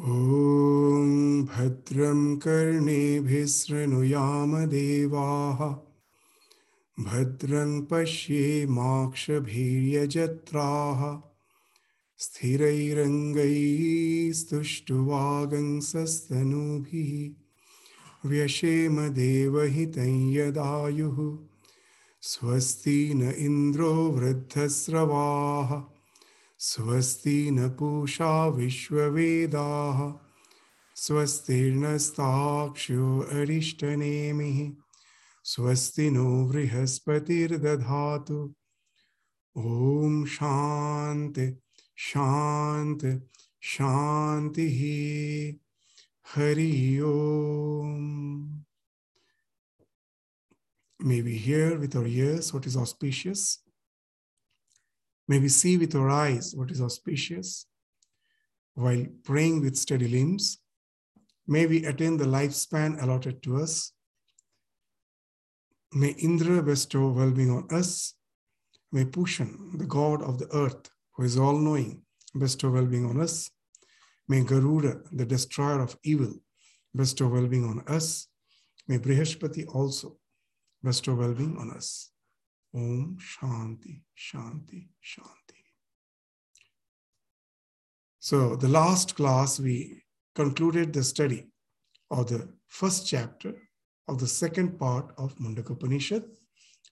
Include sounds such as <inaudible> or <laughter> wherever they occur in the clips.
ॐ भद्रं कर्णेभिसृणुयामदेवाः। भद्रं पश्येमाक्षभीर्यजत्राः स्थिरैरङ्गैस्तुष्टुवागंसस्तनूभिः व्यशेम देवहितं यदायुः। स्वस्ति न इन्द्रो वृद्धस्रवाः। स्वस्ति न पूषा विश्ववेदाः। स्वस्तिर्नस्ताक्ष्यो अरिष्टनेमिः। स्वस्ति नो बृहस्पतिर्दधातु। ॐ शान्ति शान्ति, शान्तिः। Hari Om. May we hear with our ears what is auspicious. May we see with our eyes what is auspicious. While praying with steady limbs, may we attain the lifespan allotted to us. May Indra bestow well being on us. May Pushan, the god of the earth, who is all knowing, bestow well being on us. May Garuda, the destroyer of evil, bestow well being on us. May Brihaspati also bestow well being on us. Om Shanti, Shanti, Shanti. So, the last class we concluded the study of the first chapter of the second part of Mundaka Upanishad.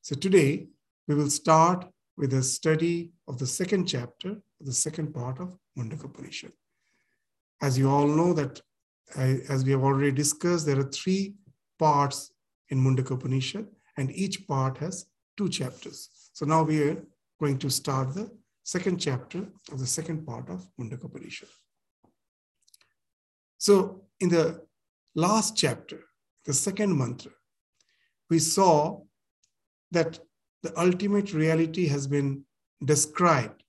So, today we will start with the study of the second chapter the second part of Mundaka Upanishad. As you all know that, as we have already discussed, there are three parts in Mundaka Upanishad, and each part has two chapters. So now we are going to start the second chapter of the second part of Mundaka Upanishad. So in the last chapter, the second mantra, we saw that the ultimate reality has been described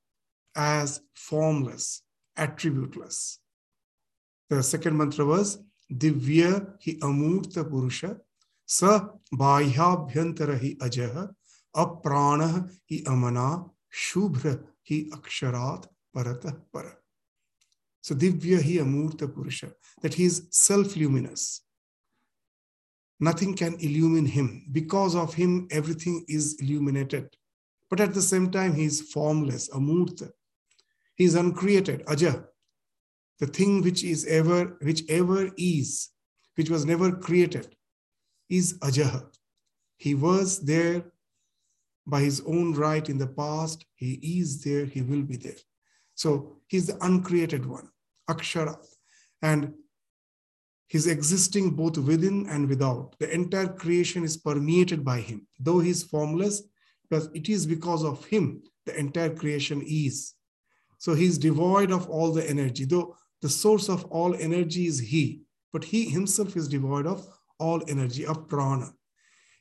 as formless, attributeless. The second mantra was Divya hi amurta purusha sa bahyabhyantara hi ajaha अप्राण ही अमना शुभ्र ही अक्षरात परत पर so divya hi amurta purusha that he is self luminous nothing can illumine him because of him everything is illuminated but at the same time he is formless amurta he is uncreated aja the thing which is ever which ever is which was never created is ajaha he was there by his own right in the past. He is there, he will be there. So he's the uncreated one, Akshara. And he's existing both within and without. The entire creation is permeated by him. Though he's formless, but it is because of him the entire creation is. So he's devoid of all the energy, though the source of all energy is he, but he himself is devoid of all energy, of prana.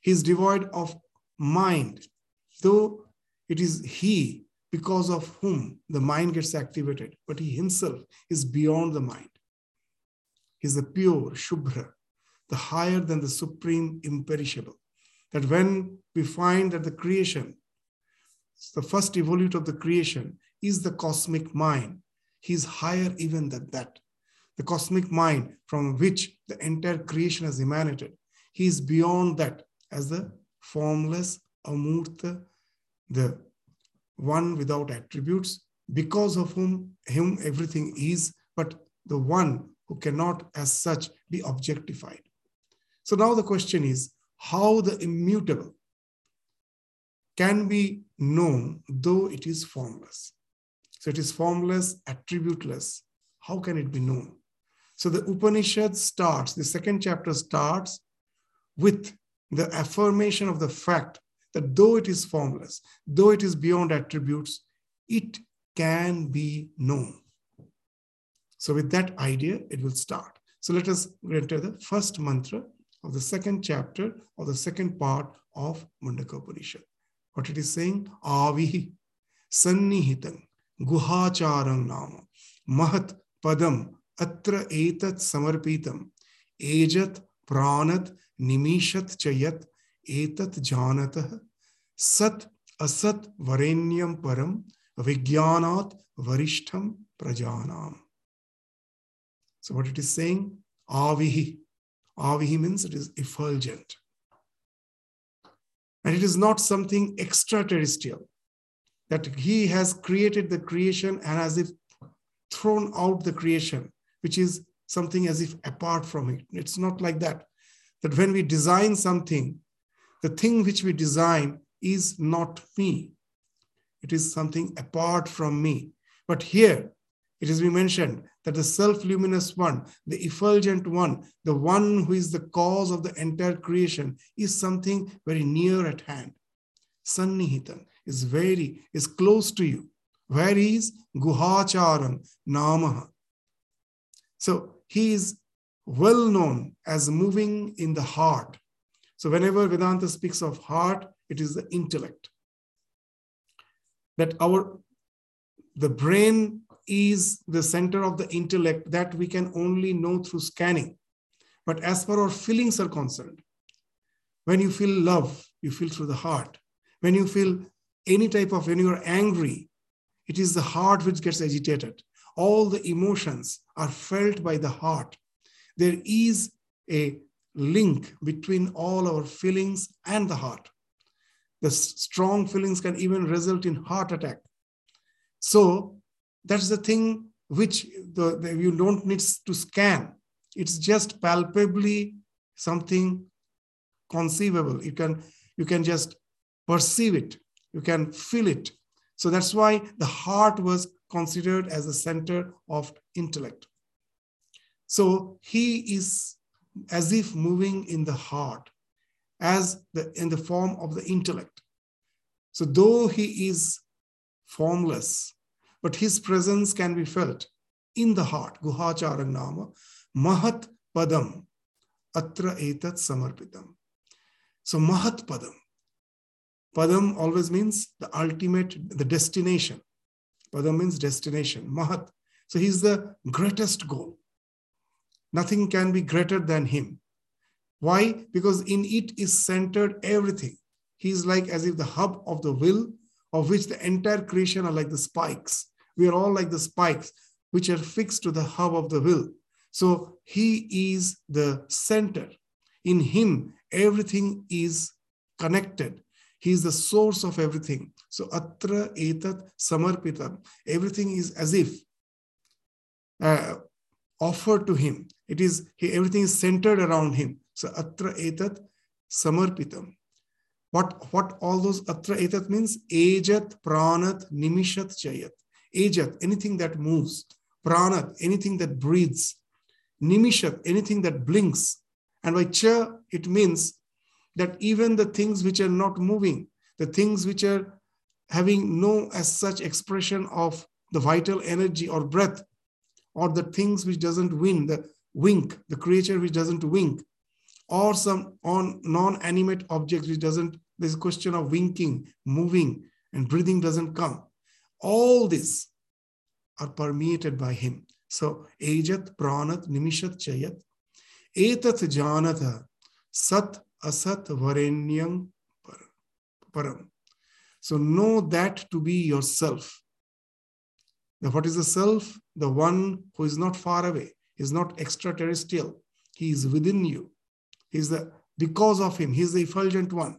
He's devoid of mind, though it is he because of whom the mind gets activated, but he himself is beyond the mind. He's the pure, Shubhra, the higher than the supreme imperishable. That when we find that the creation, the first evolute of the creation, is the cosmic mind, he's higher even than that. The cosmic mind from which the entire creation has emanated, he is beyond that as the formless, amurta, the one without attributes, because of whom him everything is, but the one who cannot as such be objectified. So now the question is how the immutable can be known though it is formless. So it is formless, attributeless. How can it be known? So the Upanishad starts, the second chapter starts with the affirmation of the fact that though it is formless, though it is beyond attributes, it can be known. So, with that idea, it will start. So, let us enter the first mantra of the second chapter of the second part of Mundaka Upanishad. What it is saying? Avihi sannihitam guhacharang nama mahat padam atra etat samarpitam ejat pranat nimishat chayat etat janatah sat asat varenyam param vigyanat varishtham prajanam. So what it is saying, avihi. Avihi means it is effulgent. And it is not something extraterrestrial that he has created the creation and as if thrown out the creation, which is something as if apart from it. It's not like that. That when we design something, the thing which we design is not me. It is something apart from me. But here, it has been mentioned that the self luminous one, the effulgent one, the one who is the cause of the entire creation, is something very near at hand. Sannihitan is very, is close to you. Where is Guhacharan Namaha? So he is well known as moving in the heart. So whenever Vedanta speaks of heart, it is the intellect. That our the brain is the center of the intellect that we can only know through scanning. But as far our feelings are concerned, when you feel love, you feel through the heart. When you feel any type of, when you're angry, it is the heart which gets agitated. All the emotions are felt by the heart. There is a link between all our feelings and the heart. The strong feelings can even result in heart attack. So that's the thing which the, the, you don't need to scan. It's just palpably something conceivable. You can you can just perceive it. You can feel it. So that's why the heart was considered as the center of intellect. So he is as if moving in the heart, as the in the form of the intellect. So though he is formless, but his presence can be felt in the heart. Guhachara Nama, Mahat Padam, Atra Etat Samarpitam. So Mahat Padam. Padam always means the ultimate, the destination. Padam means destination. Mahat. So he's the greatest goal. Nothing can be greater than him. Why? Because in it is centered everything. He's like as if the hub of the will, of which the entire creation are like the spikes. We are all like the spikes which are fixed to the hub of the will. So he is the center. In him, everything is connected. He is the source of everything. So atra etat samarpitam. Everything is as if uh, offered to him. It is he, everything is centered around him. So atra etat samarpitam. What, what all those atra etat means? Ajat, pranat, nimishat, chayat. Ajat, anything that moves. Pranat, anything that breathes. Nimishat, anything that blinks. And by cha, it means that even the things which are not moving, the things which are having no as such expression of the vital energy or breath, or the things which doesn't win, the wink, the creature which doesn't wink, or some on non-animate objects which doesn't, a question of winking, moving, and breathing doesn't come. All these are permeated by him. So, Ajat, Pranat, Nimishat, Chayat, Etat Janata, Sat, Asat, Varenyam, Param. So, know that to be yourself. Now, what is the self? The one who is not far away, is not extraterrestrial. He is within you. He is the because of him, he is the effulgent one.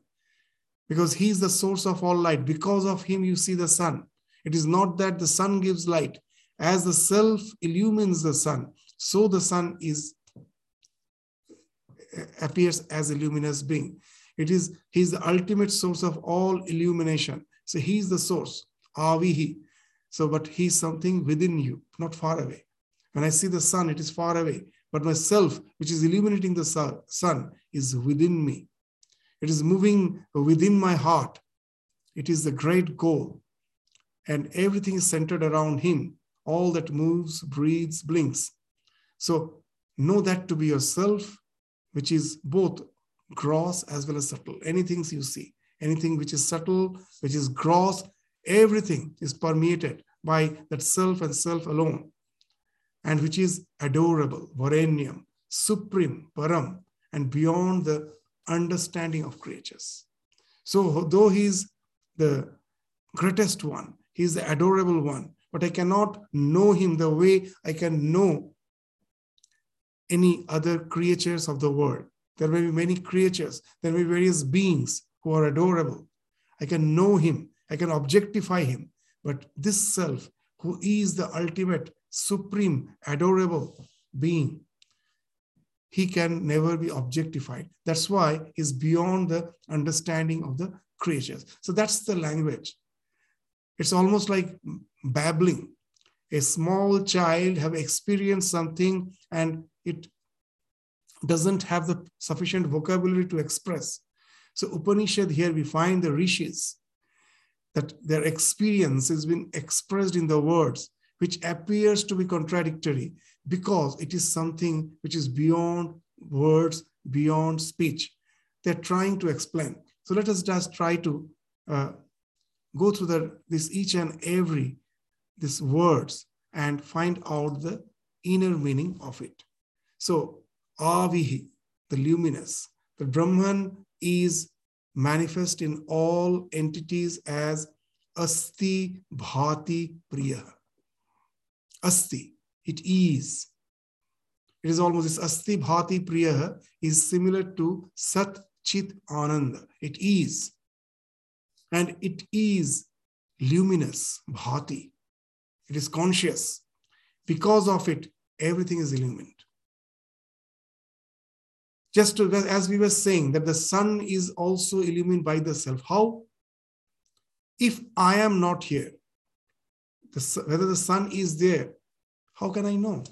Because he is the source of all light. Because of him, you see the sun. It is not that the sun gives light. As the self illumines the sun, so the sun is appears as a luminous being. It is he's the ultimate source of all illumination. So he's the source. Avihi. So, but he's something within you, not far away. When I see the sun, it is far away. But myself, which is illuminating the sun, is within me. It is moving within my heart. It is the great goal and everything is centered around him. All that moves, breathes, blinks. So know that to be yourself, which is both gross as well as subtle. Anything you see, anything which is subtle, which is gross, everything is permeated by that self and self alone, and which is adorable, varenyam, supreme, param, and beyond the understanding of creatures. So, though he's the greatest one, he's the adorable one, but I cannot know him the way I can know any other creatures of the world. There may be many creatures, there may be various beings who are adorable. I can know him, I can objectify him, but this self, who is the ultimate, supreme, adorable being, he can never be objectified. That's why he's beyond the understanding of the creatures. So that's the language. It's almost like babbling. A small child have experienced something and it doesn't have the sufficient vocabulary to express. So Upanishad here we find the rishis that their experience has been expressed in the words, which appears to be contradictory because it is something which is beyond words, beyond speech. They're trying to explain. So let us just try to uh, go through the, this each and every these words and find out the inner meaning of it. So avihi, the luminous, the Brahman is manifest in all entities as asti bhati priya. Asti, it is. It is almost this asti bhati priya is similar to sat chit ananda. It is. And it is luminous, bhati. It is conscious. Because of it, everything is illumined. Just to, as we were saying, that the sun is also illumined by the self. How? If I am not here, the, whether the sun is there, how can I know?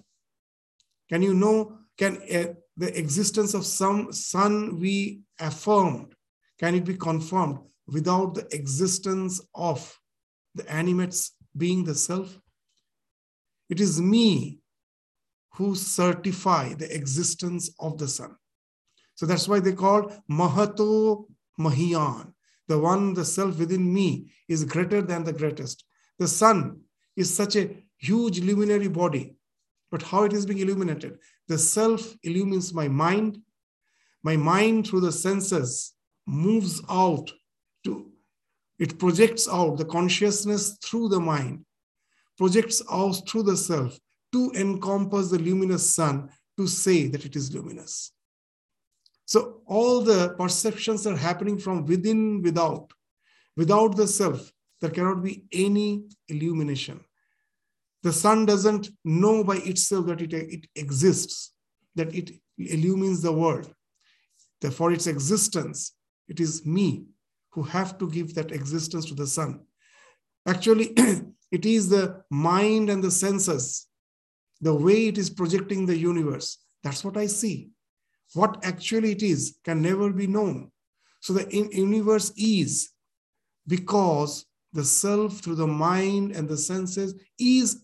Can you know? Can uh, the existence of some sun be affirmed? Can it be confirmed without the existence of the animates being the self? It is me who certify the existence of the sun. So that's why they call Mahato Mahiyan. The one, the self within me, is greater than the greatest. The sun is such a huge luminary body. But how it is being illuminated? The self illumines my mind. My mind, through the senses, moves out to, it projects out the consciousness through the mind, projects out through the self to encompass the luminous sun to say that it is luminous. So all the perceptions are happening from within, without. Without the self, there cannot be any illumination. The sun doesn't know by itself that it, it exists, that it illumines the world. Therefore, its existence, it is me who have to give that existence to the sun. Actually, <clears throat> it is the mind and the senses, the way it is projecting the universe. That's what I see. What actually it is can never be known. So the universe is because the self through the mind and the senses is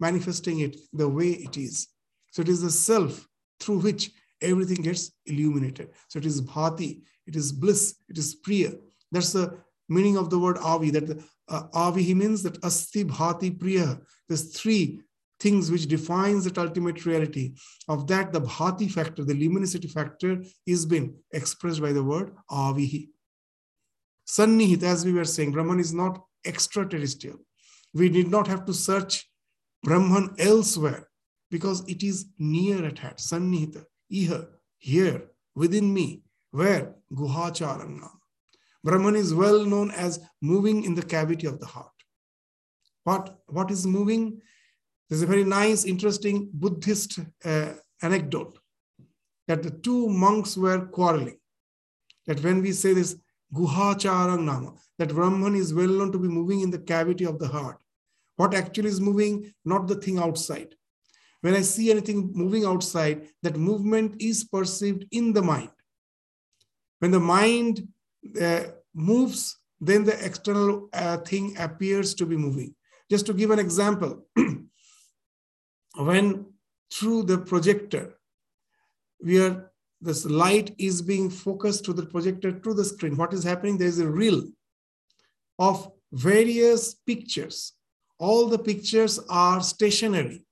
manifesting it the way it is. So it is the self through which everything gets illuminated. So it is bhati, it is bliss, it is priya. That's the meaning of the word avi. That the, uh, avi means that asti bhati priya. There's three things which defines that ultimate reality. Of that, the bhati factor, the luminosity factor, is being expressed by the word avihi. Sannihit, as we were saying, Brahman is not extraterrestrial. We did not have to search Brahman elsewhere because it is near at hand. Sannihita, iha, here, within me, where Guhacharangam. Brahman is well known as moving in the cavity of the heart. What, what is moving? There's a very nice, interesting Buddhist uh, anecdote that the two monks were quarreling. That when we say this Guhacharang Nama, that Brahman is well known to be moving in the cavity of the heart. What actually is moving, not the thing outside. When I see anything moving outside, that movement is perceived in the mind. When the mind uh, moves, then the external uh, thing appears to be moving. Just to give an example, <clears throat> when through the projector, we are this light is being focused to the projector to the screen. What is happening? There is a reel of various pictures. All the pictures are stationary.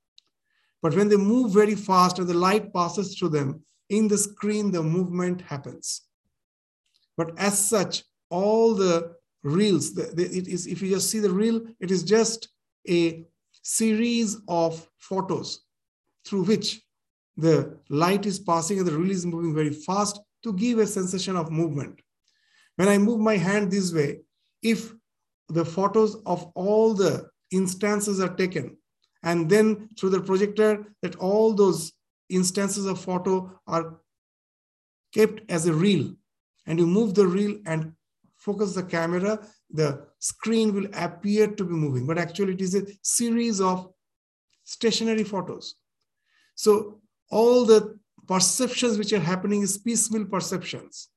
But when they move very fast and the light passes through them, in the screen, the movement happens. But as such, all the reels, the, the, it is, if you just see the reel, it is just a series of photos through which the light is passing and the reel is moving very fast to give a sensation of movement. When I move my hand this way, if the photos of all the instances are taken, and then through the projector, that all those instances of photo are kept as a reel, and you move the reel and focus the camera, the screen will appear to be moving, but actually it is a series of stationary photos. So all the perceptions which are happening is piecemeal perceptions.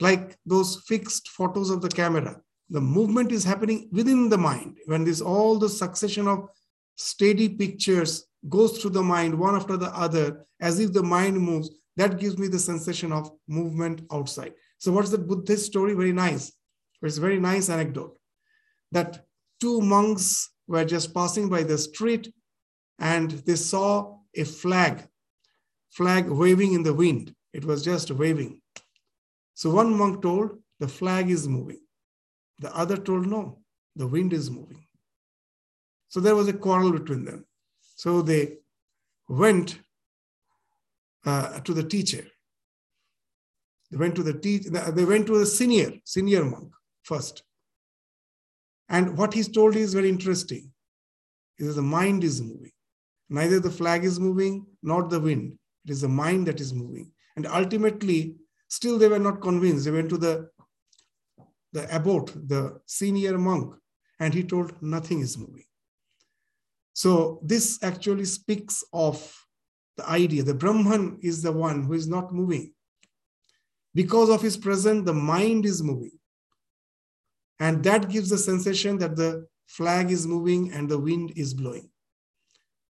Like those fixed photos of the camera. The movement is happening within the mind. When this all the succession of steady pictures goes through the mind one after the other, as if the mind moves, that gives me the sensation of movement outside. So what's the Buddhist story? Very nice. It's a very nice anecdote that two monks were just passing by the street and they saw a flag, flag waving in the wind. It was just waving. So one monk told, the flag is moving. The other told, no, the wind is moving. So there was a quarrel between them. So they went uh, to the teacher. They went to the teach. They went to the senior senior monk first. And what he's told is very interesting. Is the mind is moving. Neither the flag is moving nor the wind. It is the mind that is moving. And ultimately, still they were not convinced. They went to the the abbot, the senior monk, and he told nothing is moving. So this actually speaks of the idea. The Brahman is the one who is not moving. Because of his presence, the mind is moving. And that gives the sensation that the flag is moving and the wind is blowing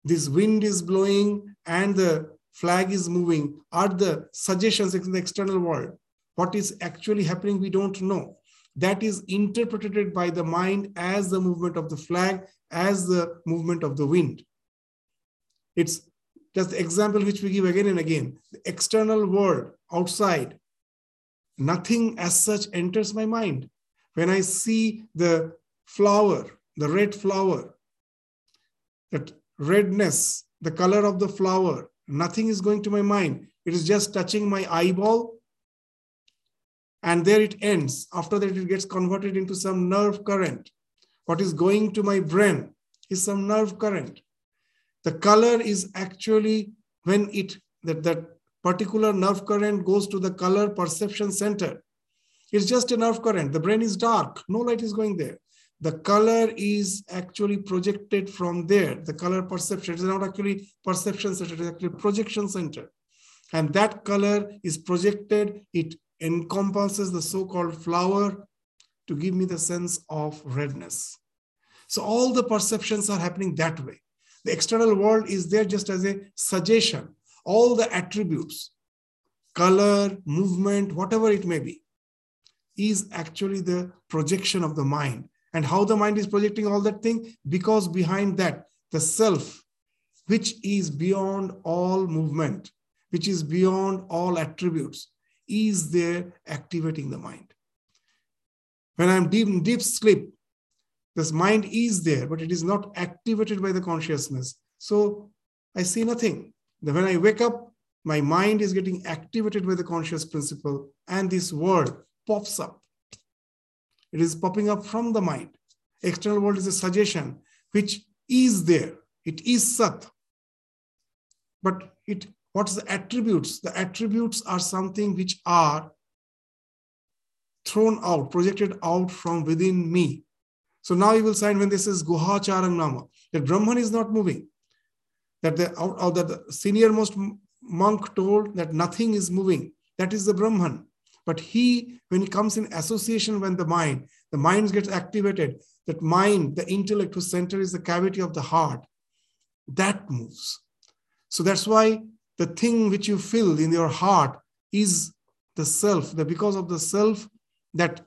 this wind is blowing and the flag is moving are the suggestions in the external world. What is actually happening, we don't know. That is interpreted by the mind as the movement of the flag, as the movement of the wind. It's just the example which we give again and again. The external world outside, nothing as such enters my mind. When I see the flower, the red flower, that redness, the color of the flower, nothing is going to my mind. It is just touching my eyeball. And there it ends. After that, it gets converted into some nerve current. What is going to my brain is some nerve current. The color is actually when it that, that particular nerve current goes to the color perception center. It's just a nerve current. The brain is dark, no light is going there the color is actually projected from there. The color perception is not actually perception center, it is actually projection center. And that color is projected, it encompasses the so-called flower to give me the sense of redness. So all the perceptions are happening that way. The external world is there just as a suggestion. All the attributes, color, movement, whatever it may be, is actually the projection of the mind. And how the mind is projecting all that thing? Because behind that the self which is beyond all movement which is beyond all attributes is there activating the mind. When i'm deep in deep sleep this mind is there but it is not activated by the consciousness. So i see nothing then when i wake up my mind is getting activated by the conscious principle and this world pops up it is popping up from the mind. External world is a suggestion which is there. It is Sat. But it what's the attributes? The attributes are something which are thrown out, projected out from within me. So now you will find when this is Guhacharang Nama, that Brahman is not moving. That the out, out that the senior most monk told that nothing is moving. That is the Brahman. But he, when he comes in association with the mind, the mind gets activated. That mind, the intellect whose center is the cavity of the heart, that moves. So that's why the thing which you feel in your heart is the self. That because of the self, that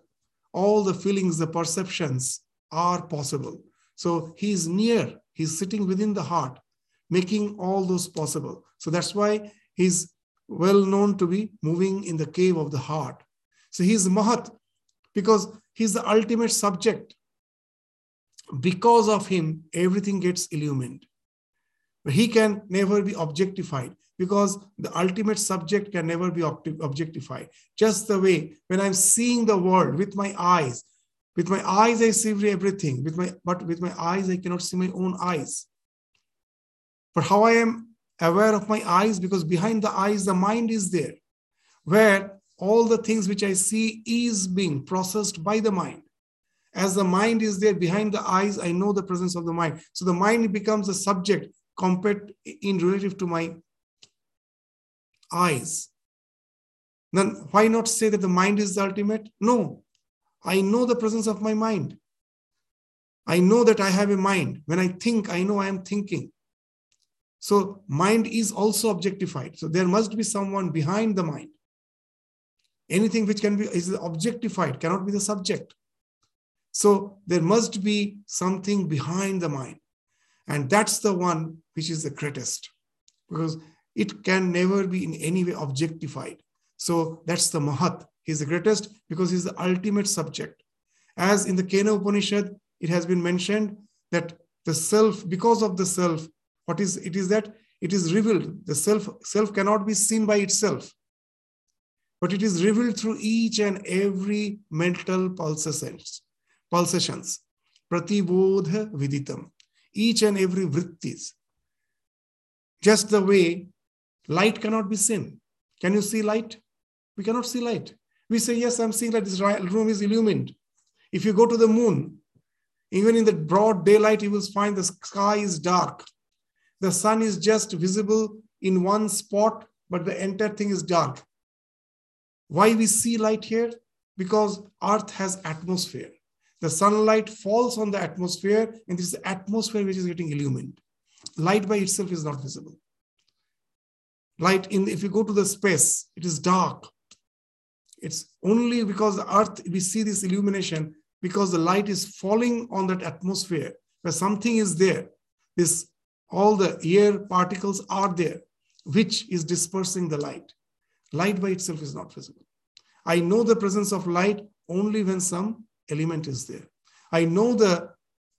all the feelings, the perceptions are possible. So he's near, he's sitting within the heart, making all those possible. So that's why He's well known to be moving in the cave of the heart. So he's Mahat because he's the ultimate subject. Because of him, everything gets illumined. But he can never be objectified because the ultimate subject can never be objectified. Just the way when I'm seeing the world with my eyes, with my eyes I see everything, with my but with my eyes I cannot see my own eyes. But how I am aware of my eyes because behind the eyes the mind is there, where all the things which I see is being processed by the mind. As the mind is there behind the eyes, I know the presence of the mind. So the mind becomes a subject compared in relative to my eyes. Then why not say that the mind is the ultimate? No, I know the presence of my mind. I know that I have a mind. When I think, I know I am thinking. So mind is also objectified. So there must be someone behind the mind. Anything which can be is objectified cannot be the subject. So there must be something behind the mind. And that's the one which is the greatest because it can never be in any way objectified. So that's the Mahat. He's the greatest because he's the ultimate subject. As in the Kena Upanishad, it has been mentioned that the self, because of the self, what is it is that it is revealed. The self, self cannot be seen by itself, but it is revealed through each and every mental pulsations. Pulsations. Pratibodha viditam. Each and every vrittis. Just the way light cannot be seen. Can you see light? We cannot see light. We say, yes, I'm seeing that this room is illumined. If you go to the moon, even in the broad daylight, you will find the sky is dark. The sun is just visible in one spot, but the entire thing is dark. Why we see light here? Because Earth has atmosphere. The sunlight falls on the atmosphere, and this is the atmosphere which is getting illumined. Light by itself is not visible. Light in if you go to the space, it is dark. It's only because the earth, we see this illumination because the light is falling on that atmosphere where something is there. This all the air particles are there, which is dispersing the light. Light by itself is not visible. I know the presence of light only when some element is there. I know the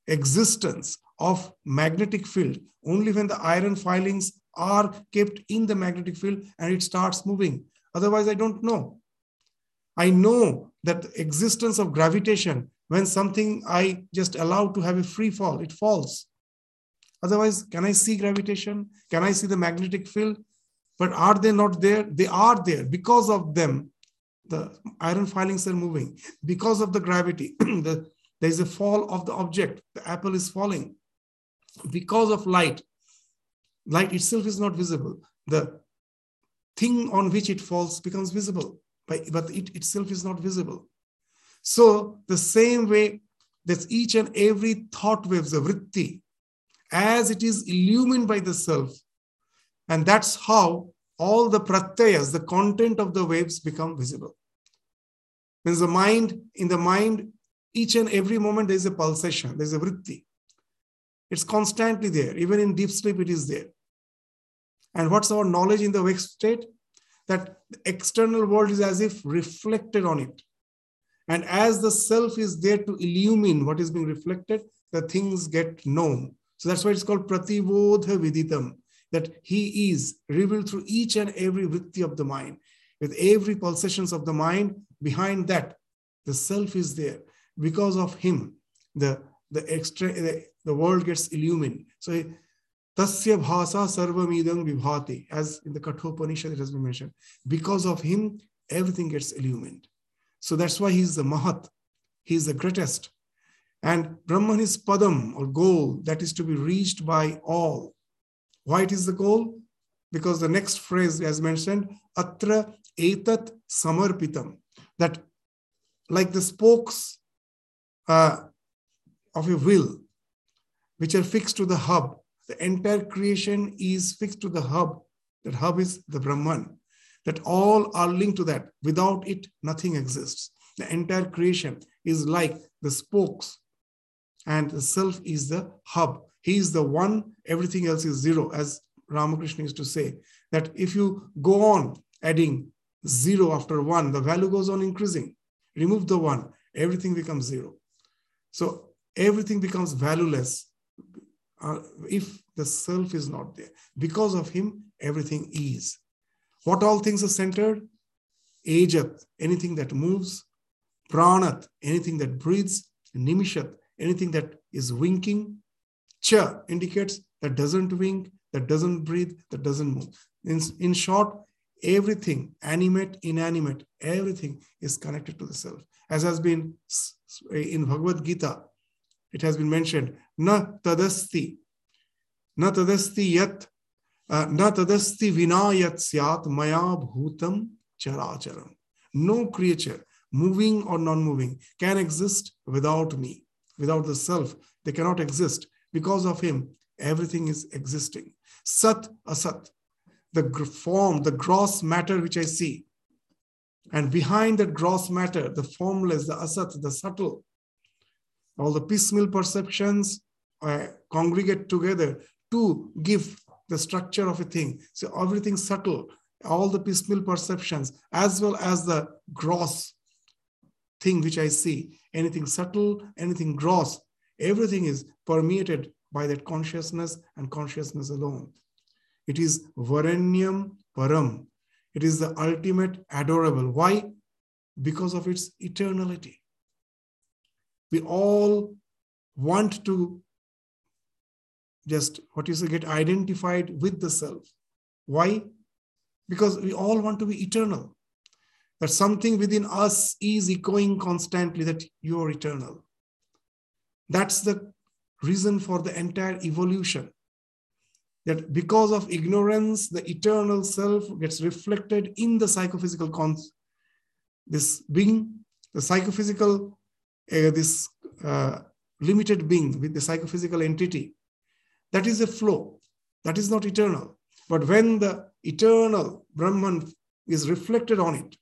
existence of magnetic field only when the iron filings are kept in the magnetic field and it starts moving. Otherwise, I don't know. I know that existence of gravitation, when something I just allow to have a free fall, it falls. Otherwise, can I see gravitation? Can I see the magnetic field? But are they not there? They are there. Because of them, the iron filings are moving. Because of the gravity, <clears throat> the, there is a fall of the object. The apple is falling. Because of light, light itself is not visible. The thing on which it falls becomes visible but it itself is not visible. So the same way that each and every thought waves, the vritti, as it is illumined by the self, and that's how all the pratyayas, the content of the waves become visible. Means the mind, in the mind, each and every moment there's a pulsation, there's a vritti. It's constantly there. Even in deep sleep, it is there. And what's our knowledge in the wake state? that the external world is as if reflected on it. And as the self is there to illumine what is being reflected, the things get known. So that's why it's called Pratibodha Viditam, that he is revealed through each and every vritti of the mind. With every pulsations of the mind, behind that, the self is there. Because of him, the, the extra the, the world gets illumined. So Tasya bhasa sarvamidam vibhati, as in the Kathopanishad it has been mentioned. Because of him, everything gets illumined. So that's why he's the Mahat. He's the greatest. And Brahman is Padam or goal that is to be reached by all. Why it is the goal? Because the next phrase, as mentioned, Atra etat samarpitam. That like the spokes uh, of a wheel, which are fixed to the hub, the entire creation is fixed to the hub. That hub is the Brahman. That all are linked to that. Without it, nothing exists. The entire creation is like the spokes, and the self is the hub. He is the one, everything else is zero, as Ramakrishna used to say that if you go on adding zero after one, the value goes on increasing. Remove the one, everything becomes zero. So everything becomes valueless uh, if the self is not there. Because of him, everything is. What all things are centered? Ajat, anything that moves. Pranat, anything that breathes. Nimishat, anything that is winking. Cha indicates that doesn't wink, that doesn't breathe, that doesn't move. In, in short, everything, animate, inanimate, everything is connected to the self. As has been in Bhagavad Gita, it has been mentioned, na tadasti, na tadasti yat, uh, na tadasti vinayat syat maya bhutam characharam. No creature, moving or non-moving, can exist without me, without the self. They cannot exist. Because of him, everything is existing. Sat, asat, the form, the gross matter which I see. And behind that gross matter, the formless, the asat, the subtle, all the piecemeal perceptions uh, congregate together to give the structure of a thing. So everything subtle, all the piecemeal perceptions, as well as the gross thing which I see, anything subtle, anything gross, everything is permeated by that consciousness and consciousness alone. It is Varanyam Param. It is the ultimate adorable. Why? Because of its eternality. We all want to just, what you say, get identified with the self. Why? Because we all want to be eternal. That something within us is echoing constantly that you are eternal. That's the reason for the entire evolution that because of ignorance, the eternal self gets reflected in the psychophysical cons. This being, the psychophysical, uh, this uh, limited being with the psychophysical entity, that is a flow. That is not eternal. But when the eternal Brahman is reflected on it,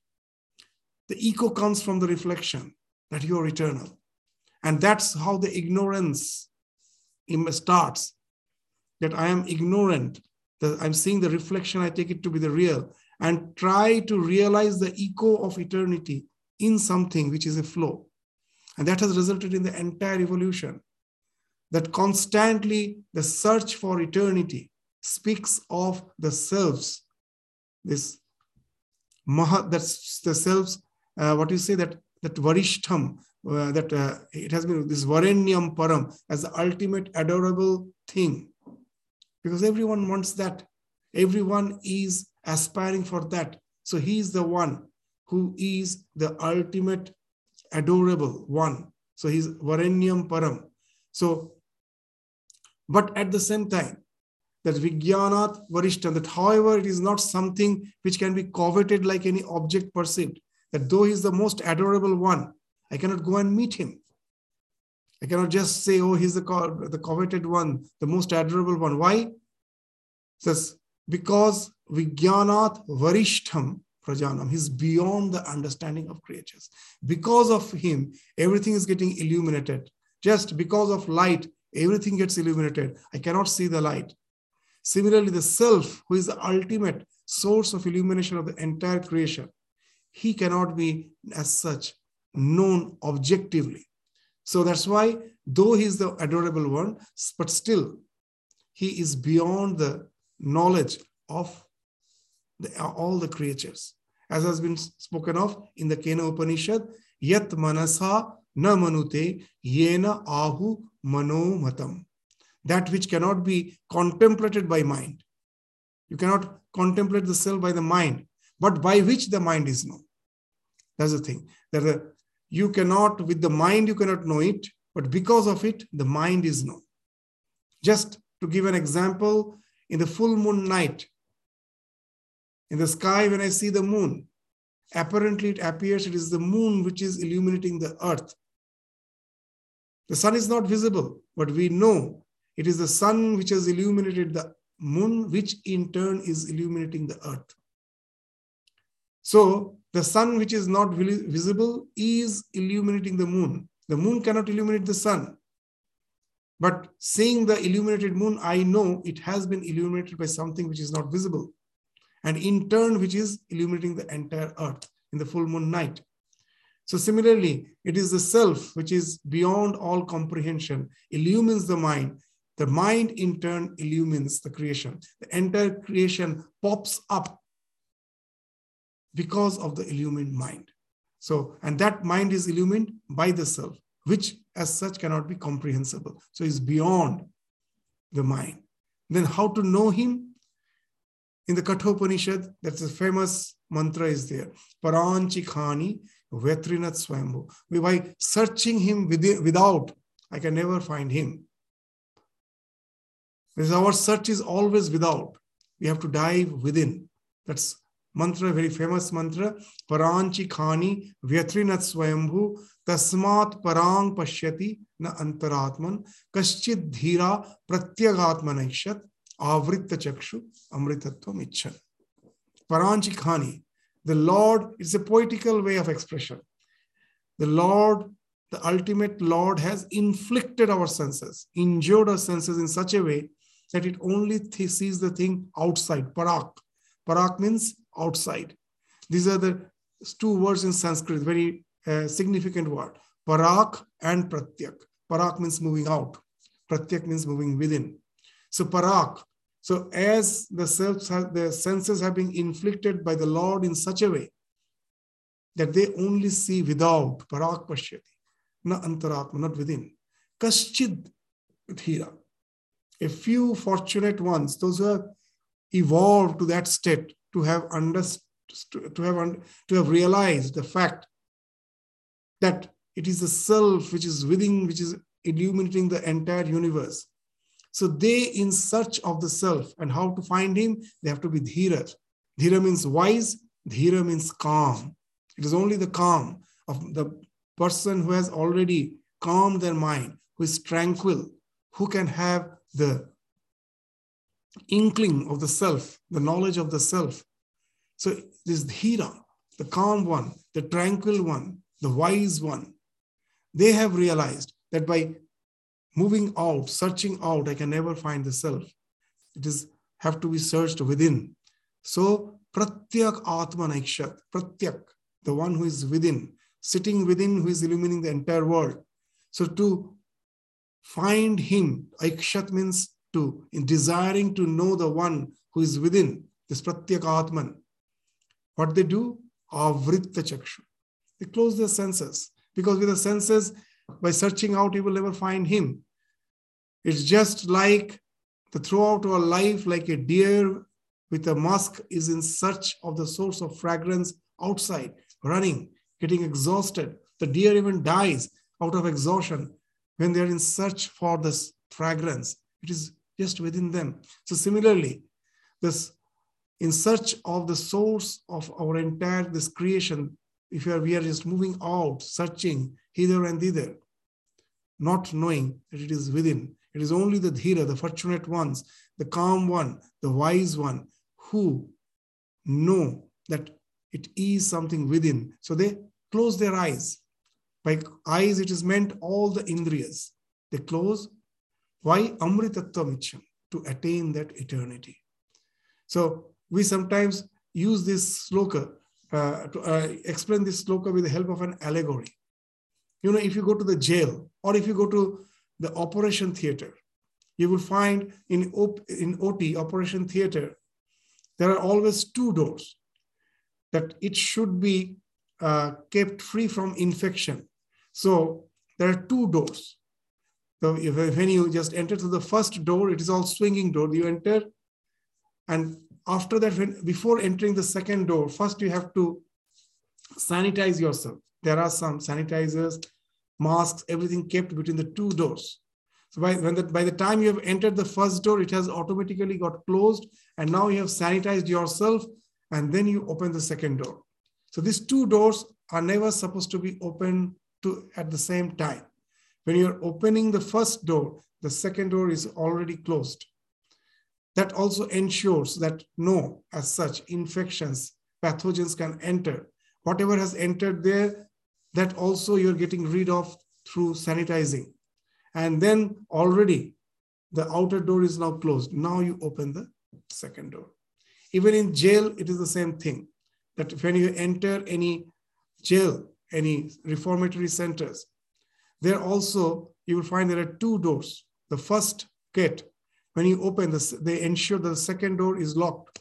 the echo comes from the reflection that you are eternal. And that's how the ignorance starts that I am ignorant, that I'm seeing the reflection, I take it to be the real, and try to realize the echo of eternity in something which is a flow. And that has resulted in the entire evolution. That constantly the search for eternity speaks of the selves, this maha, that's the selves, uh, what you say that that varishtham, uh, that uh, it has been this varenyam param as the ultimate adorable thing because everyone wants that. Everyone is aspiring for that. So he is the one who is the ultimate adorable one. So he's Varenyam Param. So, but at the same time, that Vijnanat Varishtham, that however it is not something which can be coveted like any object perceived, that though he is the most adorable one, I cannot go and meet him. I cannot just say, oh, he's the, co- the coveted one, the most adorable one. Why? It says, because Vijnanat Varishtham Prajanam, he's beyond the understanding of creatures. Because of him, everything is getting illuminated. Just because of light, everything gets illuminated. I cannot see the light. Similarly, the self, who is the ultimate source of illumination of the entire creation, he cannot be as such known objectively. So that's why, though he is the adorable one, but still he is beyond the knowledge of the, all the creatures. As has been spoken of in the Kena Upanishad, Yat Manasa Na Manute Yena Ahu Mano Matam. That which cannot be contemplated by mind. You cannot contemplate the self by the mind, but by which the mind is known. That's the thing. That you cannot, with the mind, you cannot know it, but because of it, the mind is known. Just to give an example, in the full moon night, in the sky, when I see the moon, apparently it appears it is the moon which is illuminating the earth. The sun is not visible, but we know it is the sun which has illuminated the moon, which in turn is illuminating the earth. So the sun, which is not visible, is illuminating the moon. The moon cannot illuminate the sun. But seeing the illuminated moon, I know it has been illuminated by something which is not visible. And in turn, which is illuminating the entire earth in the full moon night. So, similarly, it is the self which is beyond all comprehension, illumines the mind. The mind, in turn, illumines the creation. The entire creation pops up because of the illumined mind. So, and that mind is illumined by the self, which as such cannot be comprehensible. So, is beyond the mind. Then, how to know him? In the Kathopanishad, that's a famous mantra is there. Paranchi Khani Vetrinat Swambhu. By searching him within, without, I can never find him. Because our search is always without. We have to dive within. That's मंत्र very famous मंत्र, परांची खानी व्यथिन स्वयंभू, तस्मात् परांग पश्यति न अंतरात्मन, कश्चित धीरा प्रत्यगात्म इच्छत आवृत्त चक्षु अमृतत्व इच्छत परांची खानी the lord it's a poetical way of expression the lord the ultimate lord has inflicted our senses injured our senses in such a way that it only sees the thing outside पराक पराक means outside. These are the two words in Sanskrit, very uh, significant word. Parak and Pratyak. Parak means moving out. Pratyak means moving within. So Parak, so as the selves have, the senses have been inflicted by the Lord in such a way that they only see without parak pashyati, na antaratma, not within. Kaschid dhira. A few fortunate ones, those who have evolved to that state, to have understood, to have un- to have realized the fact that it is the self which is within, which is illuminating the entire universe. So they in search of the self and how to find him, they have to be dhira. Dhira means wise, dhira means calm. It is only the calm of the person who has already calmed their mind, who is tranquil, who can have the inkling of the self, the knowledge of the self. So this dhira, the calm one, the tranquil one, the wise one, they have realized that by moving out, searching out, I can never find the self. It is have to be searched within. So pratyak atma naikshat, pratyak, the one who is within, sitting within, who is illumining the entire world. So to find him, aikshat means to, in desiring to know the one who is within, this pratyak atman. What they do? Avritta chakshu. They close their senses because with the senses, by searching out, you will never find him. It's just like the throughout our life, like a deer with a musk is in search of the source of fragrance outside, running, getting exhausted. The deer even dies out of exhaustion when they're in search for this fragrance. It is just within them. So similarly, this in search of the source of our entire this creation, if we are, we are just moving out, searching hither and thither, not knowing that it is within. It is only the dhira, the fortunate ones, the calm one, the wise one, who know that it is something within. So they close their eyes. By eyes, it is meant all the indriyas. They close. Why? Amritattva to attain that eternity. So we sometimes use this sloka uh, to uh, explain this sloka with the help of an allegory. You know, if you go to the jail or if you go to the operation theater, you will find in, op- in OT, operation theater, there are always two doors that it should be uh, kept free from infection. So there are two doors. So if, when you just enter through the first door, it is all swinging door. You enter, and after that, when, before entering the second door, first you have to sanitize yourself. There are some sanitizers, masks, everything kept between the two doors. So by, when the, by the time you have entered the first door, it has automatically got closed. And now you have sanitized yourself and then you open the second door. So these two doors are never supposed to be open to at the same time. When you're opening the first door, the second door is already closed. That also ensures that no, as such, infections, pathogens can enter. Whatever has entered there, that also you're getting rid of through sanitizing. and then already the outer door is now closed. Now you open the second door. Even in jail, it is the same thing. That when you enter any jail, any reformatory centers, there also you will find there are two doors. The first gate, when you open this, they ensure that the second door is locked,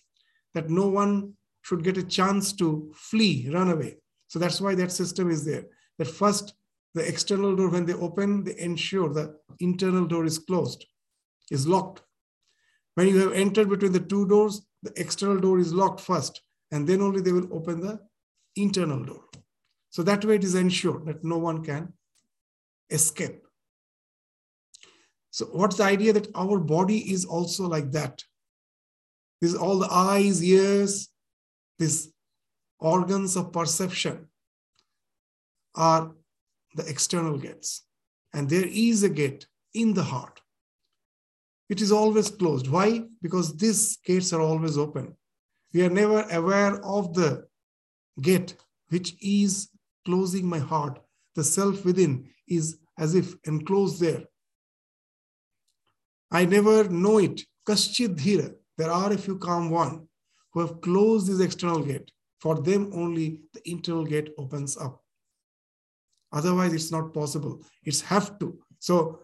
that no one should get a chance to flee, run away. So that's why that system is there. That first, the external door, when they open, they ensure the internal door is closed, is locked. When you have entered between the two doors, the external door is locked first, and then only they will open the internal door. So that way it is ensured that no one can escape. So what's the idea that our body is also like that? This all the eyes, ears, these organs of perception are the external gates. And there is a gate in the heart. It is always closed. Why? Because these gates are always open. We are never aware of the gate which is closing my heart. The self within is as if enclosed there. I never know it. Kaschid dhira. There are a few calm one who have closed this external gate. For them only the internal gate opens up. Otherwise, it's not possible. It's have to. So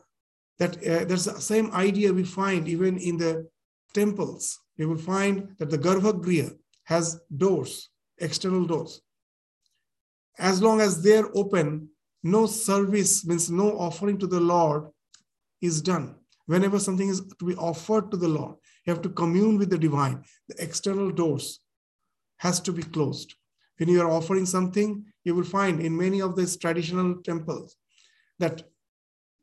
that uh, there's the same idea we find even in the temples. You will find that the Garbhagriha has doors, external doors. As long as they're open, no service means no offering to the Lord is done. Whenever something is to be offered to the Lord, you have to commune with the divine. The external doors has to be closed. When you are offering something, you will find in many of these traditional temples that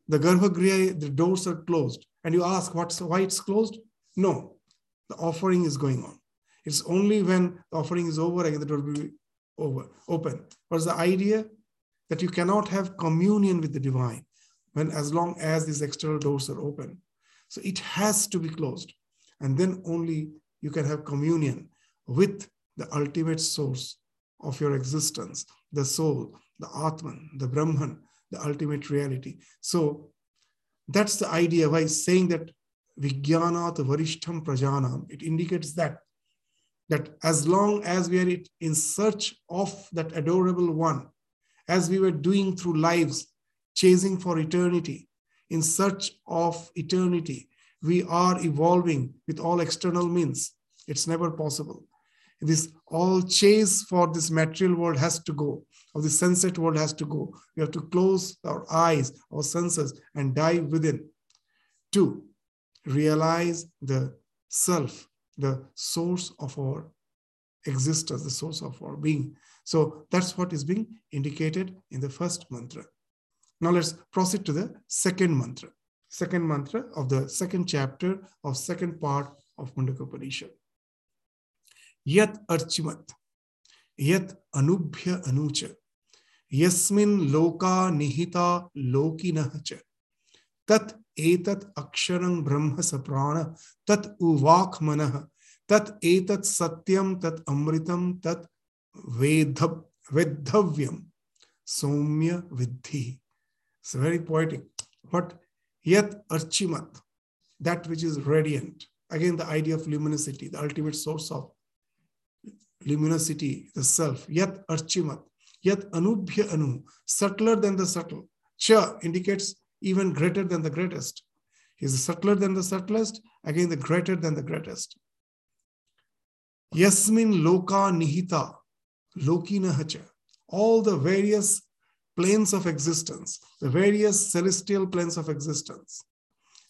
the Garbhagriha, the doors are closed. And you ask what's why it's closed? No, the offering is going on. It's only when the offering is over again that it will be over, open. What's the idea? That you cannot have communion with the divine when as long as these external doors are open. So it has to be closed. And then only you can have communion with the ultimate source of your existence, the soul, the Atman, the Brahman, the ultimate reality. So that's the idea why saying that Vijnanat Varishtham Prajanam, it indicates that that as long as we are in search of that adorable one, as we were doing through lives, chasing for eternity, in search of eternity, we are evolving with all external means. It's never possible. This all chase for this material world has to go, or the sunset world has to go. We have to close our eyes, our senses, and dive within. to realize the self, the source of our existence, the source of our being. So that's what is being indicated in the first mantra. Now let's proceed to the second mantra. Second mantra of the second chapter of second part of Mundaka Upanishad. यत अर्चिमत यत अनुभ्य अनुच यस्मिन लोका निहिता लोकिनः च तत् एतत् अक्षरं ब्रह्म सप्राण तत् उवाक् मनः तत् एतत् सत्यम तत् अमृतम तत् वेद वेद्धव्यम सौम्य विद्धि it's very poetic but yet archimat that which is radiant again the idea of luminosity the ultimate source of luminosity, the self, yet archimat, yet anubhya anu, subtler than the subtle. Cha indicates even greater than the greatest. He's subtler than the subtlest, again the greater than the greatest. Yasmin loka nihita, lokina. All the various planes of existence, the various celestial planes of existence,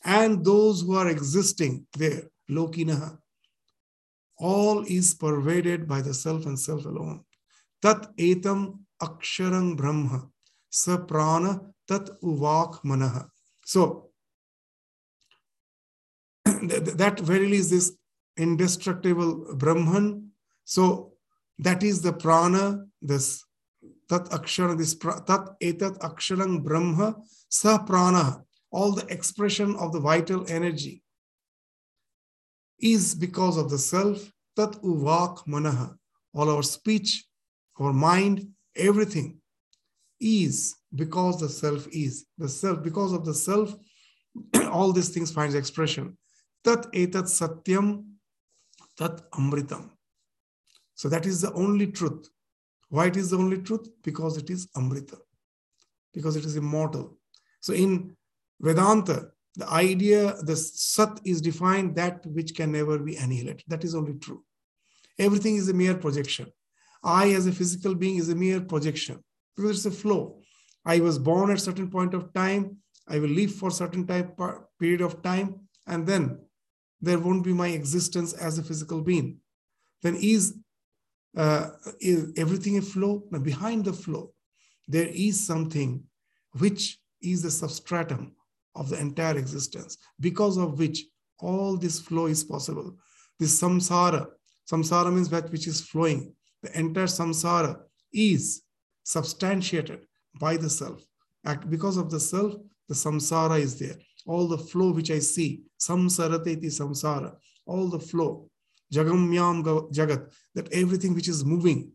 and those who are existing there, lokinaha, all is pervaded by the self and self alone. Tat etam aksharang brahma, sa prana tat uvak manaha. So, <coughs> that verily is this indestructible Brahman. So, that is the prana, this tat akshara, this tat etat aksharang brahma, sa prana, all the expression of the vital energy is because of the self, tat uvak manaha, all our speech, our mind, everything is because the self is. The self, because of the self, <clears throat> all these things finds expression. Tat etat satyam, tat amritam. So that is the only truth. Why it is the only truth? Because it is amrita, because it is immortal. So in Vedanta, the idea, the sat is defined that which can never be annihilated. That is only true. Everything is a mere projection. I, as a physical being, is a mere projection because it's a flow. I was born at certain point of time. I will live for certain type period of time, and then there won't be my existence as a physical being. Then is, uh, is everything a flow? Now, behind the flow, there is something which is the substratum of the entire existence, because of which all this flow is possible. This samsara, samsara means that which is flowing. The entire samsara is substantiated by the self. Because of the self, the samsara is there. All the flow which I see, samsarateti samsara, all the flow, jagamyam jagat, that everything which is moving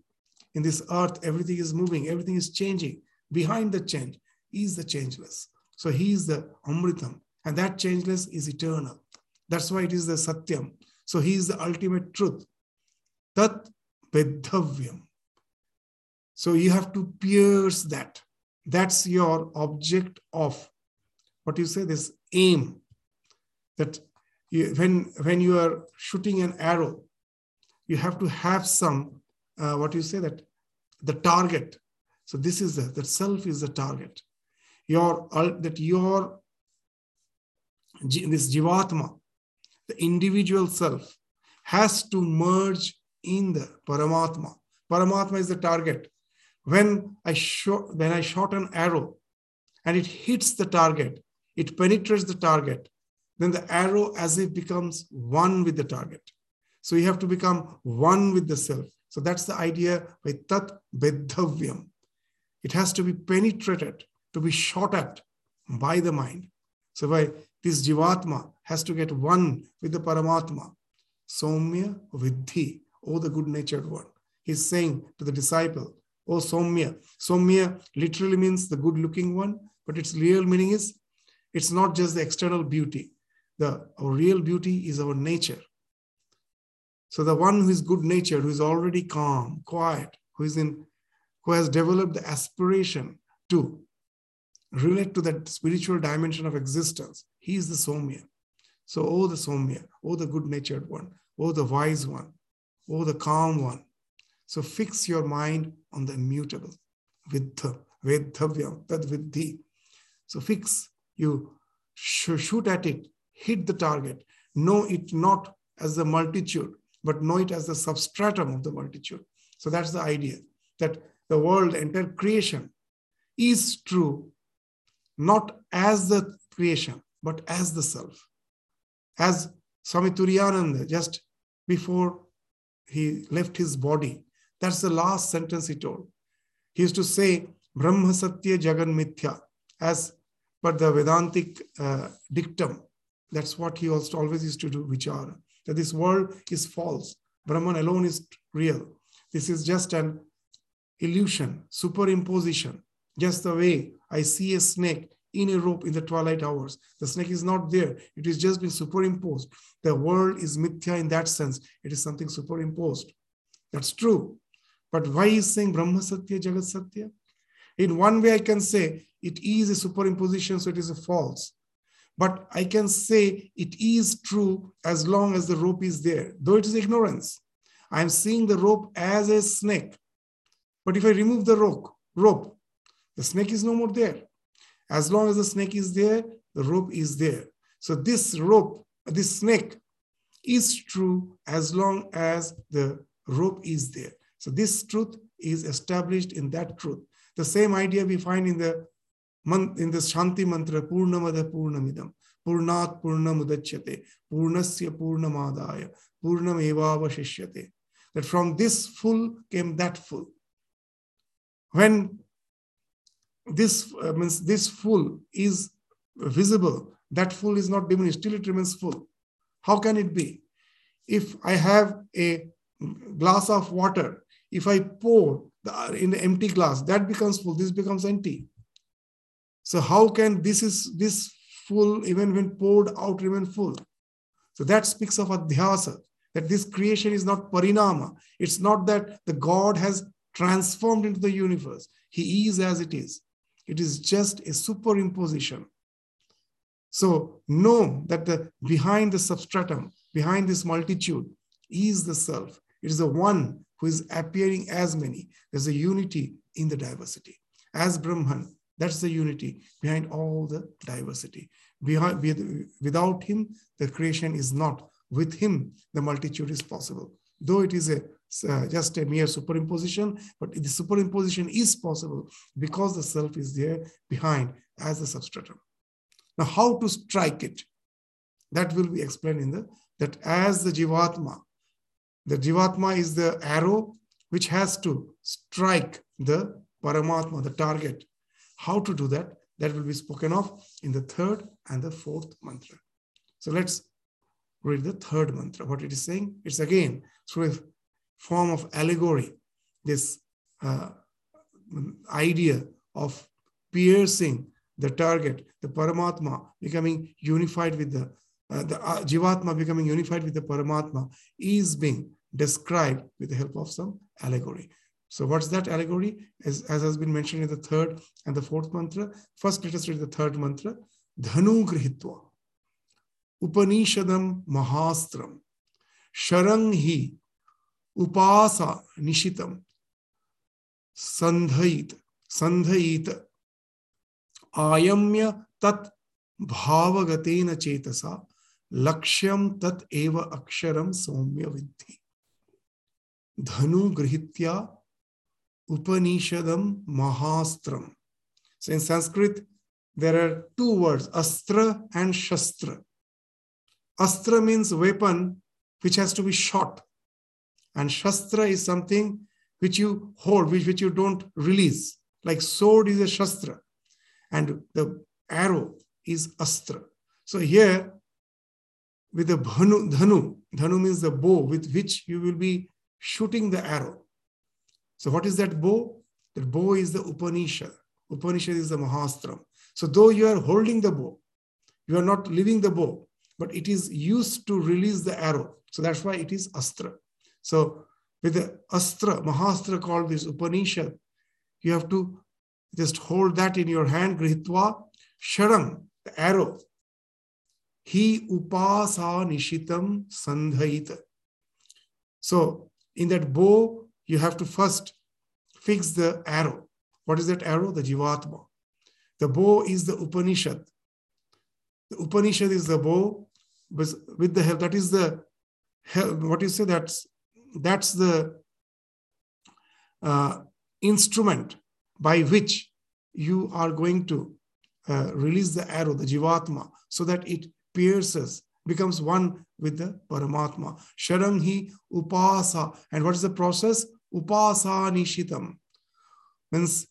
in this earth, everything is moving, everything is changing. Behind the change is the changeless. So he is the Amritam, and that changeless is eternal. That's why it is the Satyam. So he is the ultimate truth. Tat Vedhavyam. So you have to pierce that. That's your object of what you say, this aim. That you, when, when you are shooting an arrow, you have to have some, uh, what you say, that the target. So this is the, the self is the target your that your this jivatma, the individual self, has to merge in the paramatma. Paramatma is the target. When I shot when I shot an arrow and it hits the target, it penetrates the target, then the arrow as if becomes one with the target. So you have to become one with the self. So that's the idea by tat bedhavyam. It has to be penetrated to be shot at by the mind. So by this Jivatma has to get one with the Paramatma. Somya Vidhi, oh the good natured one. He's saying to the disciple, Oh Somya. Somya literally means the good looking one, but its real meaning is it's not just the external beauty. The our real beauty is our nature. So the one who is good natured, who is already calm, quiet, who is in who has developed the aspiration to relate to that spiritual dimension of existence. He is the Somya. So, oh, the Somya, oh, the good natured one, oh, the wise one, oh, the calm one. So, fix your mind on the immutable, vidha, vedhavyam, tad vidhi. So, fix, you shoot at it, hit the target, know it not as the multitude, but know it as the substratum of the multitude. So, that's the idea that the world, entire creation is true not as the creation, but as the self. As Swami Turiyananda, just before he left his body, that's the last sentence he told. He used to say, Brahma Satya Jagan Mithya, as per the Vedantic uh, dictum. That's what he also always used to do, vichara. That this world is false. Brahman alone is real. This is just an illusion, superimposition. Just the way I see a snake in a rope in the twilight hours. The snake is not there. It is just been superimposed. The world is mithya in that sense. It is something superimposed. That's true. But why is saying Brahma Satya, Jagat Satya? In one way, I can say it is a superimposition, so it is a false. But I can say it is true as long as the rope is there, though it is ignorance. I'm seeing the rope as a snake. But if I remove the rope, rope, the snake is no more there. As long as the snake is there, the rope is there. So this rope, this snake is true as long as the rope is there. So this truth is established in that truth. The same idea we find in the इन शांति मंत्र पूर्णम पूर्णमिदम पूर्णा पूर्णम उदच्यते पूर्णस्य पूर्णमादाय। पूर्णम एवावशिष्यते that from this full came that full when this means this full is visible that full is not diminished still it remains full how can it be if I have a glass of water if I pour in empty glass that becomes full this becomes empty So how can this is this full even when poured out remain full? So that speaks of adhyasa, that this creation is not parinama. It's not that the God has transformed into the universe. He is as it is. It is just a superimposition. So know that the behind the substratum, behind this multitude, is the self. It is the one who is appearing as many. There's a unity in the diversity. As Brahman, that's the unity behind all the diversity. Without him, the creation is not. With him, the multitude is possible. Though it is a uh, just a mere superimposition, but the superimposition is possible because the self is there behind as the substratum. Now, how to strike it? That will be explained in the that as the jivatma, the jivatma is the arrow which has to strike the paramatma, the target. How to do that? That will be spoken of in the third and the fourth mantra. So let's read the third mantra. What it is saying? It's again through a form of allegory, this uh, idea of piercing the target, the Paramatma becoming unified with the, uh, the uh, Jivatma becoming unified with the Paramatma is being described with the help of some allegory. So what's that allegory? As, as has been mentioned in the third and the fourth mantra. First, let us read the third mantra. Dhanu grihitva. Upanishadam mahastram. Sharang hi upasa nishitam. Sandhait. Sandhait आयम्य तत् भावगतेन चेतसा लक्ष्यम तत् एव अक्षरम सौम्य विद्धि धनु गृहीत्या Upanishadam Mahastram. So in Sanskrit, there are two words, astra and shastra. Astra means weapon which has to be shot, and shastra is something which you hold, which, which you don't release. Like sword is a shastra, and the arrow is astra. So here, with the bhanu, dhanu, dhanu means the bow with which you will be shooting the arrow. So what is that bow? That bow is the Upanishad. Upanishad is the Mahastram. So though you are holding the bow, you are not leaving the bow, but it is used to release the arrow. So that's why it is Astra. So with the Astra, Mahastra called this Upanishad, you have to just hold that in your hand, Grihitva, Sharam, the arrow. He upasa nishitam sandhaita. So in that bow, you have to first fix the arrow. What is that arrow? The Jivatma. The bow is the Upanishad. The Upanishad is the bow with the help. That is the what you say. That's that's the uh, instrument by which you are going to uh, release the arrow, the Jivatma, so that it pierces, becomes one with the Paramatma. Sharanghi upasa. And what is the process? Upasa nishitam. Means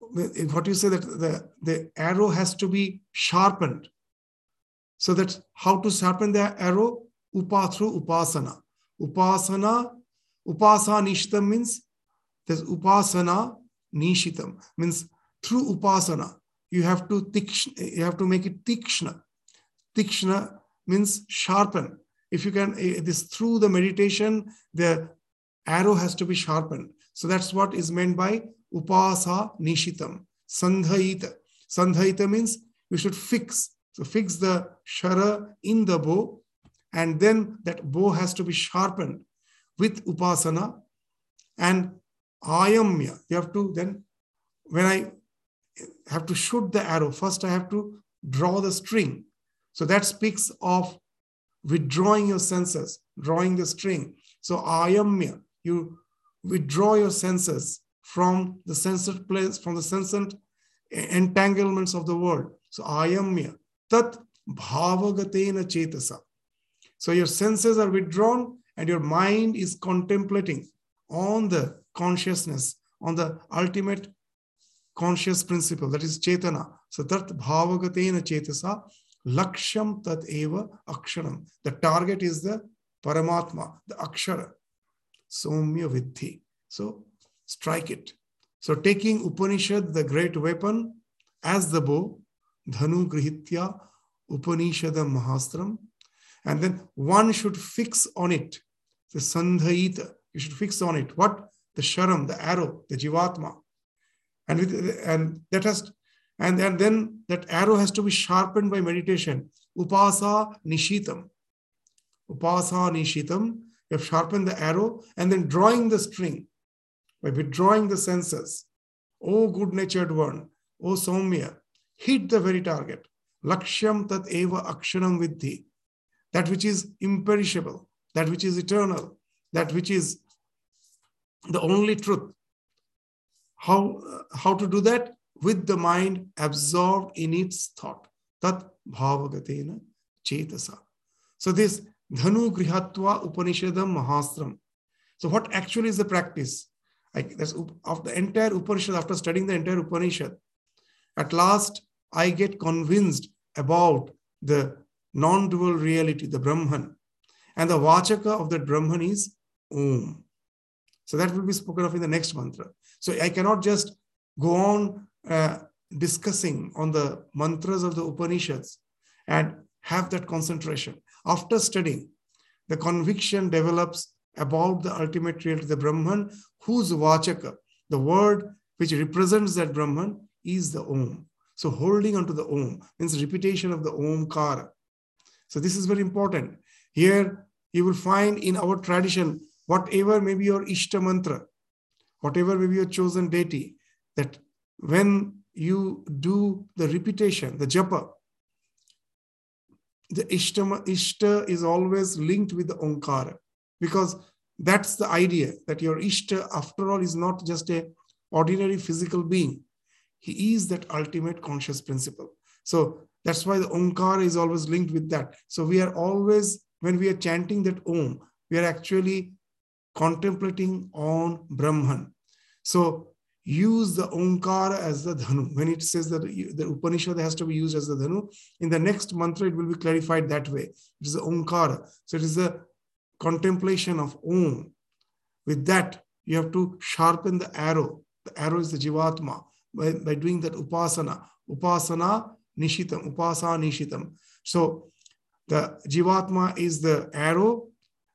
what you say that the, the arrow has to be sharpened. So that how to sharpen the arrow? Upa through upasana. Upasana, upasa nishitam means there's upasana nishitam means through upasana you have to tikshna, you have to make it tikshna tikshna means sharpen if you can this through the meditation the arrow has to be sharpened so that's what is meant by upasa nishitam sandhaita sandhaita means you should fix so fix the shara in the bow and then that bow has to be sharpened with upasana and ayamya. You have to then, when I have to shoot the arrow, first I have to draw the string. So that speaks of withdrawing your senses, drawing the string. So ayamya, you withdraw your senses from the censored place, from the censored entanglements of the world. So ayamya, tat bhavagatena chetasa. So your senses are withdrawn and your mind is contemplating on the consciousness, on the ultimate conscious principle, that is Chetana. So that bhavagatena chetasa lakshyam tat eva aksharam. The target is the Paramatma, the Akshara. Somya Vidhi. So strike it. So taking Upanishad, the great weapon, as the bow, Dhanu Grihitva Upanishadam Mahastram, and then one should fix on it the Sandhaita. You should fix on it. What? The Sharam, the arrow, the Jivatma. And, with, and that has and, and then that arrow has to be sharpened by meditation. Upasa Nishitam. Upasa Nishitam. You have sharpened the arrow and then drawing the string by withdrawing the senses. O good natured one, O Somya, hit the very target. Lakshyam tat eva aksharam vidhi. That which is imperishable, that which is eternal, that which is the only truth. How, how to do that? With the mind absorbed in its thought. Tat bhavagatena chetasa. So this dhanu grihatva upanishadam mahastram. So what actually is the practice? That's of the entire Upanishad, after studying the entire Upanishad, at last I get convinced about the non-dual reality, the Brahman. And the Vachaka of that Brahman is Om. So that will be spoken of in the next mantra. So I cannot just go on uh, discussing on the mantras of the Upanishads and have that concentration. After studying, the conviction develops about the ultimate reality, the Brahman, whose Vachaka, the word which represents that Brahman, is the Om. So holding onto the Om means repetition of the Om Omkara. So this is very important. Here you will find in our tradition, whatever may be your Ishta mantra, whatever may be your chosen deity, that when you do the repetition, the japa, the Ishta, Ishta is always linked with the Omkara because that's the idea that your Ishta, after all, is not just a ordinary physical being. He is that ultimate conscious principle. So that's why the Omkar is always linked with that. So we are always, when we are chanting that Om, we are actually contemplating on Brahman. So use the Omkara as the Dhanu. When it says that the Upanishad has to be used as the Dhanu, in the next mantra, it will be clarified that way. It is the Omkara. So it is the contemplation of Om. With that, you have to sharpen the arrow. The arrow is the Jivatma by, by doing that upasana. Upasana nishitam, Upasana nishitam. So the Jivatma is the arrow,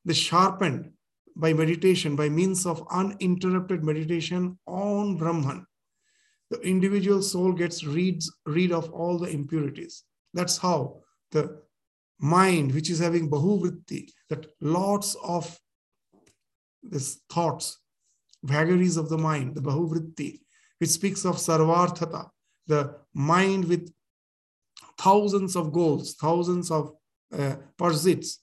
the sharpened by meditation, by means of uninterrupted meditation on Brahman. The individual soul gets reads, rid of all the impurities. That's how the mind, which is having bahuvritti, that lots of these thoughts, vagaries of the mind, the bahuvritti, which speaks of sarvarthata, the mind with thousands of goals, thousands of uh, pursuits,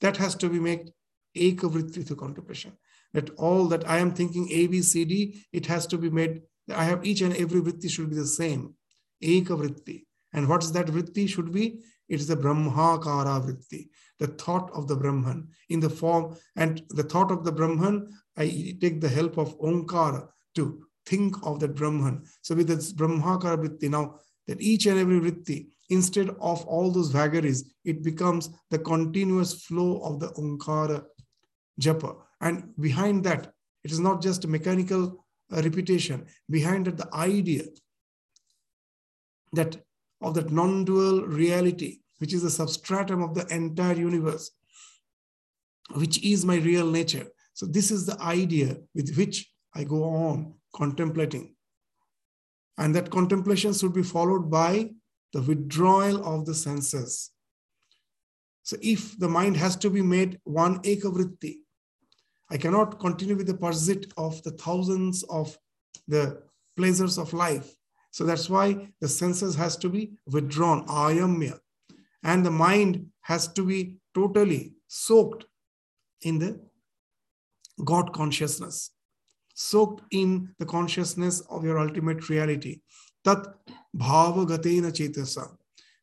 that has to be made ekavritti through contemplation. That all that I am thinking A, B, C, D, it has to be made, I have each and every vritti should be the same. Ekavritti. And what is that vritti should be? It is the Brahmakara vritti, the thought of the Brahman in the form, and the thought of the Brahman, I take the help of Omkara to think of that Brahman. So with this Brahmakara vritti, now that each and every vritti, instead of all those vagaries, it becomes the continuous flow of the Omkara japa. And behind that, it is not just a mechanical uh, repetition. Behind it, the idea that of that non-dual reality, which is the substratum of the entire universe, which is my real nature. So this is the idea with which I go on contemplating. And that contemplation should be followed by the withdrawal of the senses. So if the mind has to be made one ekavritti, I cannot continue with the pursuit of the thousands of the pleasures of life. So that's why the senses has to be withdrawn, ayamya. And the mind has to be totally soaked in the God consciousness soaked in the consciousness of your ultimate reality. Tat bhavagatena chetasa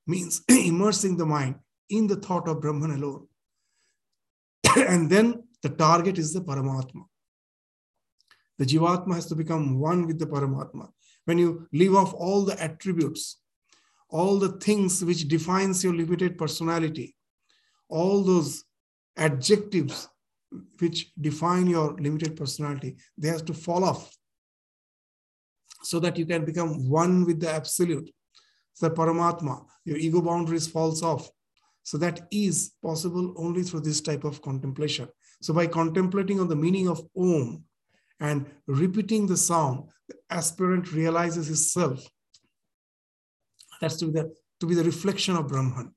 means <clears throat> immersing the mind in the thought of Brahman alone. <clears throat> and then the target is the Paramatma. The Jivatma has to become one with the Paramatma. When you leave off all the attributes, all the things which defines your limited personality, all those adjectives which define your limited personality, they have to fall off so that you can become one with the absolute. The Paramatma, your ego boundaries falls off. So that is possible only through this type of contemplation. So by contemplating on the meaning of Om and repeating the sound, the aspirant realizes his self. That's to be the, to be the reflection of Brahman.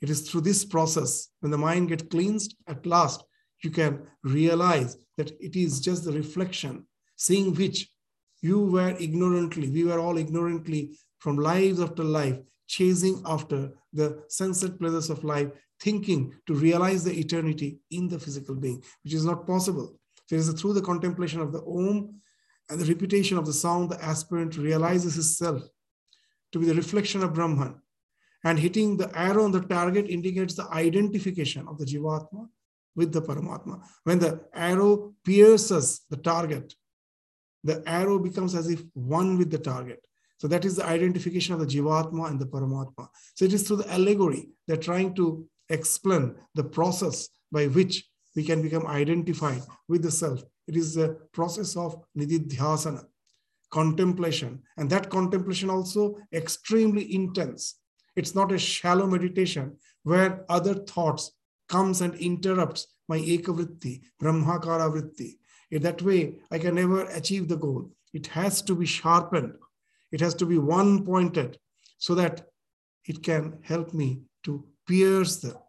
It is through this process, when the mind gets cleansed, at last you can realize that it is just the reflection, seeing which you were ignorantly, we were all ignorantly from lives after life, chasing after the sunset pleasures of life, thinking to realize the eternity in the physical being, which is not possible. It is through the contemplation of the Om and the repetition of the sound, the aspirant realizes his self to be the reflection of Brahman. And hitting the arrow on the target indicates the identification of the Jivatma with the Paramatma. When the arrow pierces the target, the arrow becomes as if one with the target. So that is the identification of the Jivatma and the Paramatma. So it is through the allegory they're trying to explain the process by which we can become identified with the self. It is the process of nididhyasana, contemplation. And that contemplation also extremely intense. It's not a shallow meditation where other thoughts comes and interrupts my ekavritti, brahmakara vritti. In that way, I can never achieve the goal. It has to be sharpened. It has to be one pointed so that it can help me to pierce the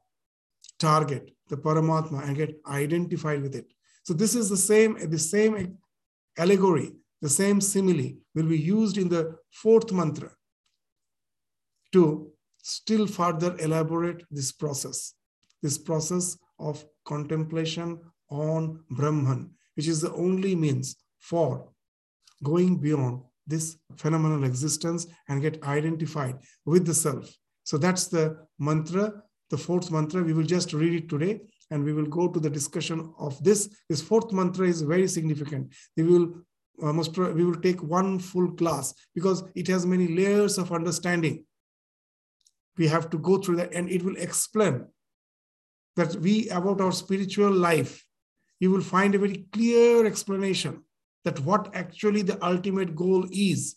target, the Paramatma, and get identified with it. So this is the same, the same allegory, the same simile will be used in the fourth mantra to still further elaborate this process, this process of contemplation on Brahman, which is the only means for going beyond this phenomenal existence and get identified with the self. So that's the mantra, the fourth mantra. We will just read it today and we will go to the discussion of this. This fourth mantra is very significant. We will uh, most we will take one full class because it has many layers of understanding. We have to go through that and it will explain that we about our spiritual life. You will find a very clear explanation that what actually the ultimate goal is.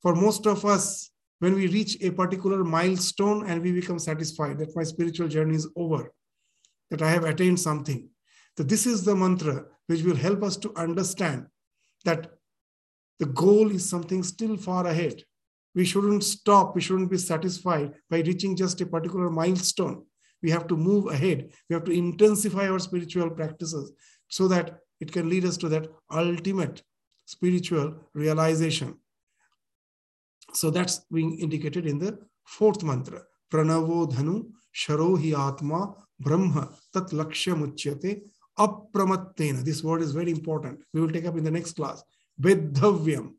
For most of us, when we reach a particular milestone and we become satisfied that my spiritual journey is over, that I have attained something. That this is the mantra which will help us to understand that the goal is something still far ahead. We shouldn't stop, we shouldn't be satisfied by reaching just a particular milestone. We have to move ahead. We have to intensify our spiritual practices so that it can lead us to that ultimate spiritual realization. So that's being indicated in the fourth mantra. Pranavo dhanu sharohi atma brahma tat lakshya muchyate apramattena. This word is very important. We will take up in the next class. Vedhavyam.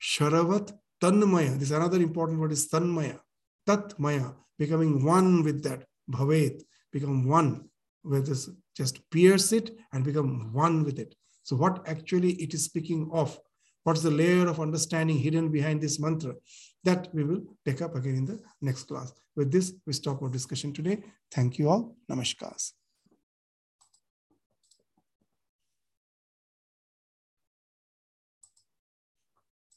Sharavat tanmaya. This another important word is tanmaya. Tatmaya. Becoming one with that. Bhavet. Become one with this. Just pierce it and become one with it. So what actually it is speaking of What's the layer of understanding hidden behind this mantra? That we will take up again in the next class. With this, we stop our discussion today. Thank you all. Namaskars.